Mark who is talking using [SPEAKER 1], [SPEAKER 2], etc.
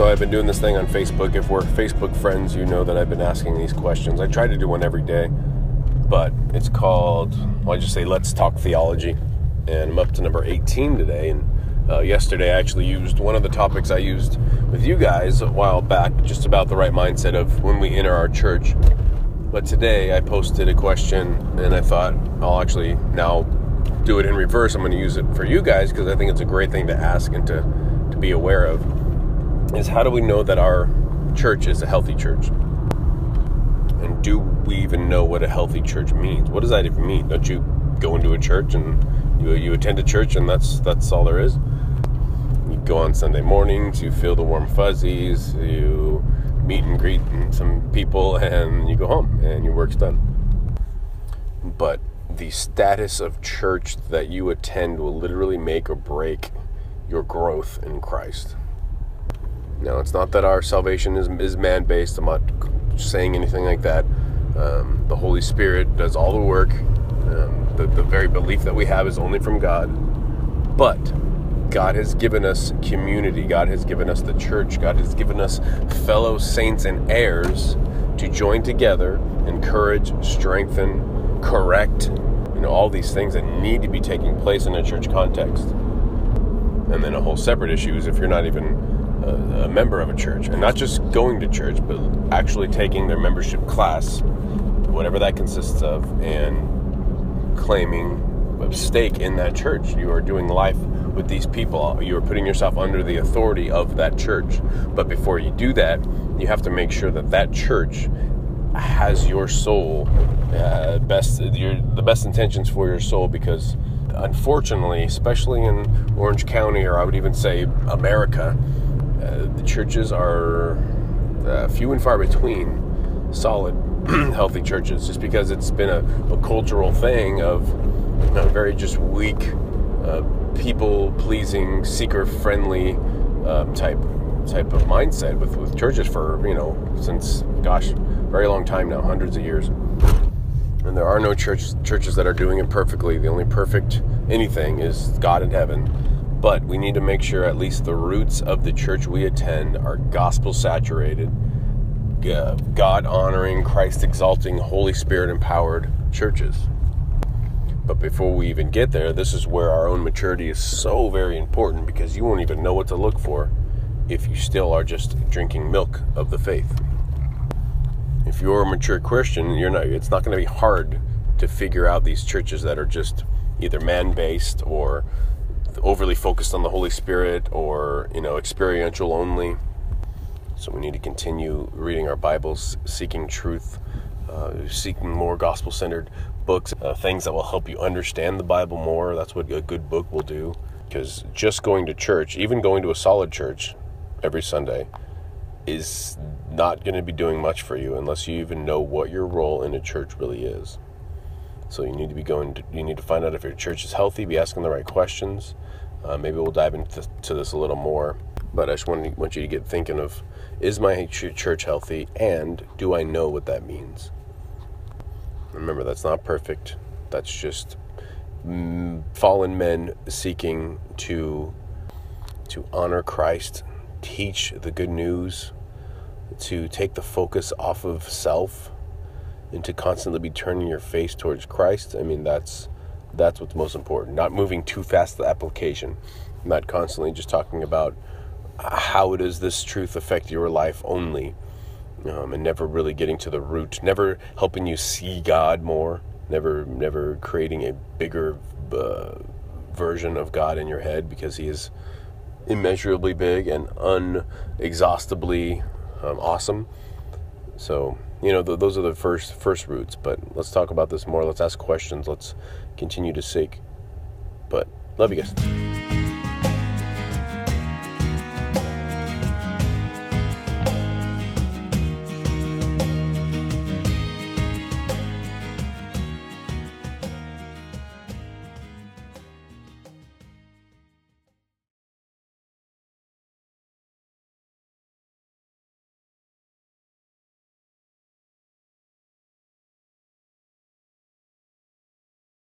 [SPEAKER 1] So I've been doing this thing on Facebook. If we're Facebook friends, you know that I've been asking these questions. I try to do one every day, but it's called, well, I just say, Let's Talk Theology. And I'm up to number 18 today. And uh, yesterday I actually used one of the topics I used with you guys a while back, just about the right mindset of when we enter our church. But today I posted a question and I thought I'll actually now do it in reverse. I'm going to use it for you guys because I think it's a great thing to ask and to, to be aware of is how do we know that our church is a healthy church? And do we even know what a healthy church means? What does that even mean? Don't you go into a church and you, you attend a church and that's that's all there is? You go on Sunday mornings, you feel the warm fuzzies, you greet some people, and you go home and your work's done. But the status of church that you attend will literally make or break your growth in Christ. Now, it's not that our salvation is, is man based. I'm not saying anything like that. Um, the Holy Spirit does all the work. Um, the, the very belief that we have is only from God. But God has given us community. God has given us the church. God has given us fellow saints and heirs to join together, encourage, strengthen, correct, you know, all these things that need to be taking place in a church context. And then a whole separate issue is if you're not even a, a member of a church, and not just going to church, but actually taking their membership class, whatever that consists of, and claiming stake in that church. You are doing life with these people. You are putting yourself under the authority of that church. But before you do that, you have to make sure that that church has your soul uh, best your, the best intentions for your soul because unfortunately especially in orange county or i would even say america uh, the churches are uh, few and far between solid, healthy churches, just because it's been a, a cultural thing of know, very just weak, uh, people pleasing, seeker friendly um, type type of mindset with, with churches for you know since gosh very long time now hundreds of years. And there are no church churches that are doing it perfectly. The only perfect anything is god in heaven. But we need to make sure at least the roots of the church we attend are gospel saturated, God honoring, Christ exalting, Holy Spirit empowered churches. But before we even get there, this is where our own maturity is so very important because you won't even know what to look for if you still are just drinking milk of the faith. If you're a mature Christian, you're not it's not going to be hard to figure out these churches that are just either man-based or overly focused on the Holy Spirit or, you know, experiential only. So we need to continue reading our Bibles, seeking truth, uh, seeking more gospel centered books, uh, things that will help you understand the Bible more. That's what a good book will do. Because just going to church, even going to a solid church every Sunday, is not going to be doing much for you unless you even know what your role in a church really is. So you need to be going. To, you need to find out if your church is healthy. Be asking the right questions. Uh, maybe we'll dive into this a little more. But I just want, want you to get thinking of: Is my church healthy, and do I know what that means? Remember, that's not perfect. That's just mm, fallen men seeking to to honor Christ, teach the good news, to take the focus off of self and to constantly be turning your face towards Christ, I mean that's that's what's most important. Not moving too fast the application, not constantly just talking about how does this truth affect your life only, um, and never really getting to the root, never helping you see God more, never never creating a bigger uh, version of God in your head because He is immeasurably big and unexhaustibly um, awesome. So you know, th- those are the first first roots. But let's talk about this more. Let's ask questions. Let's continue to seek. But love you guys.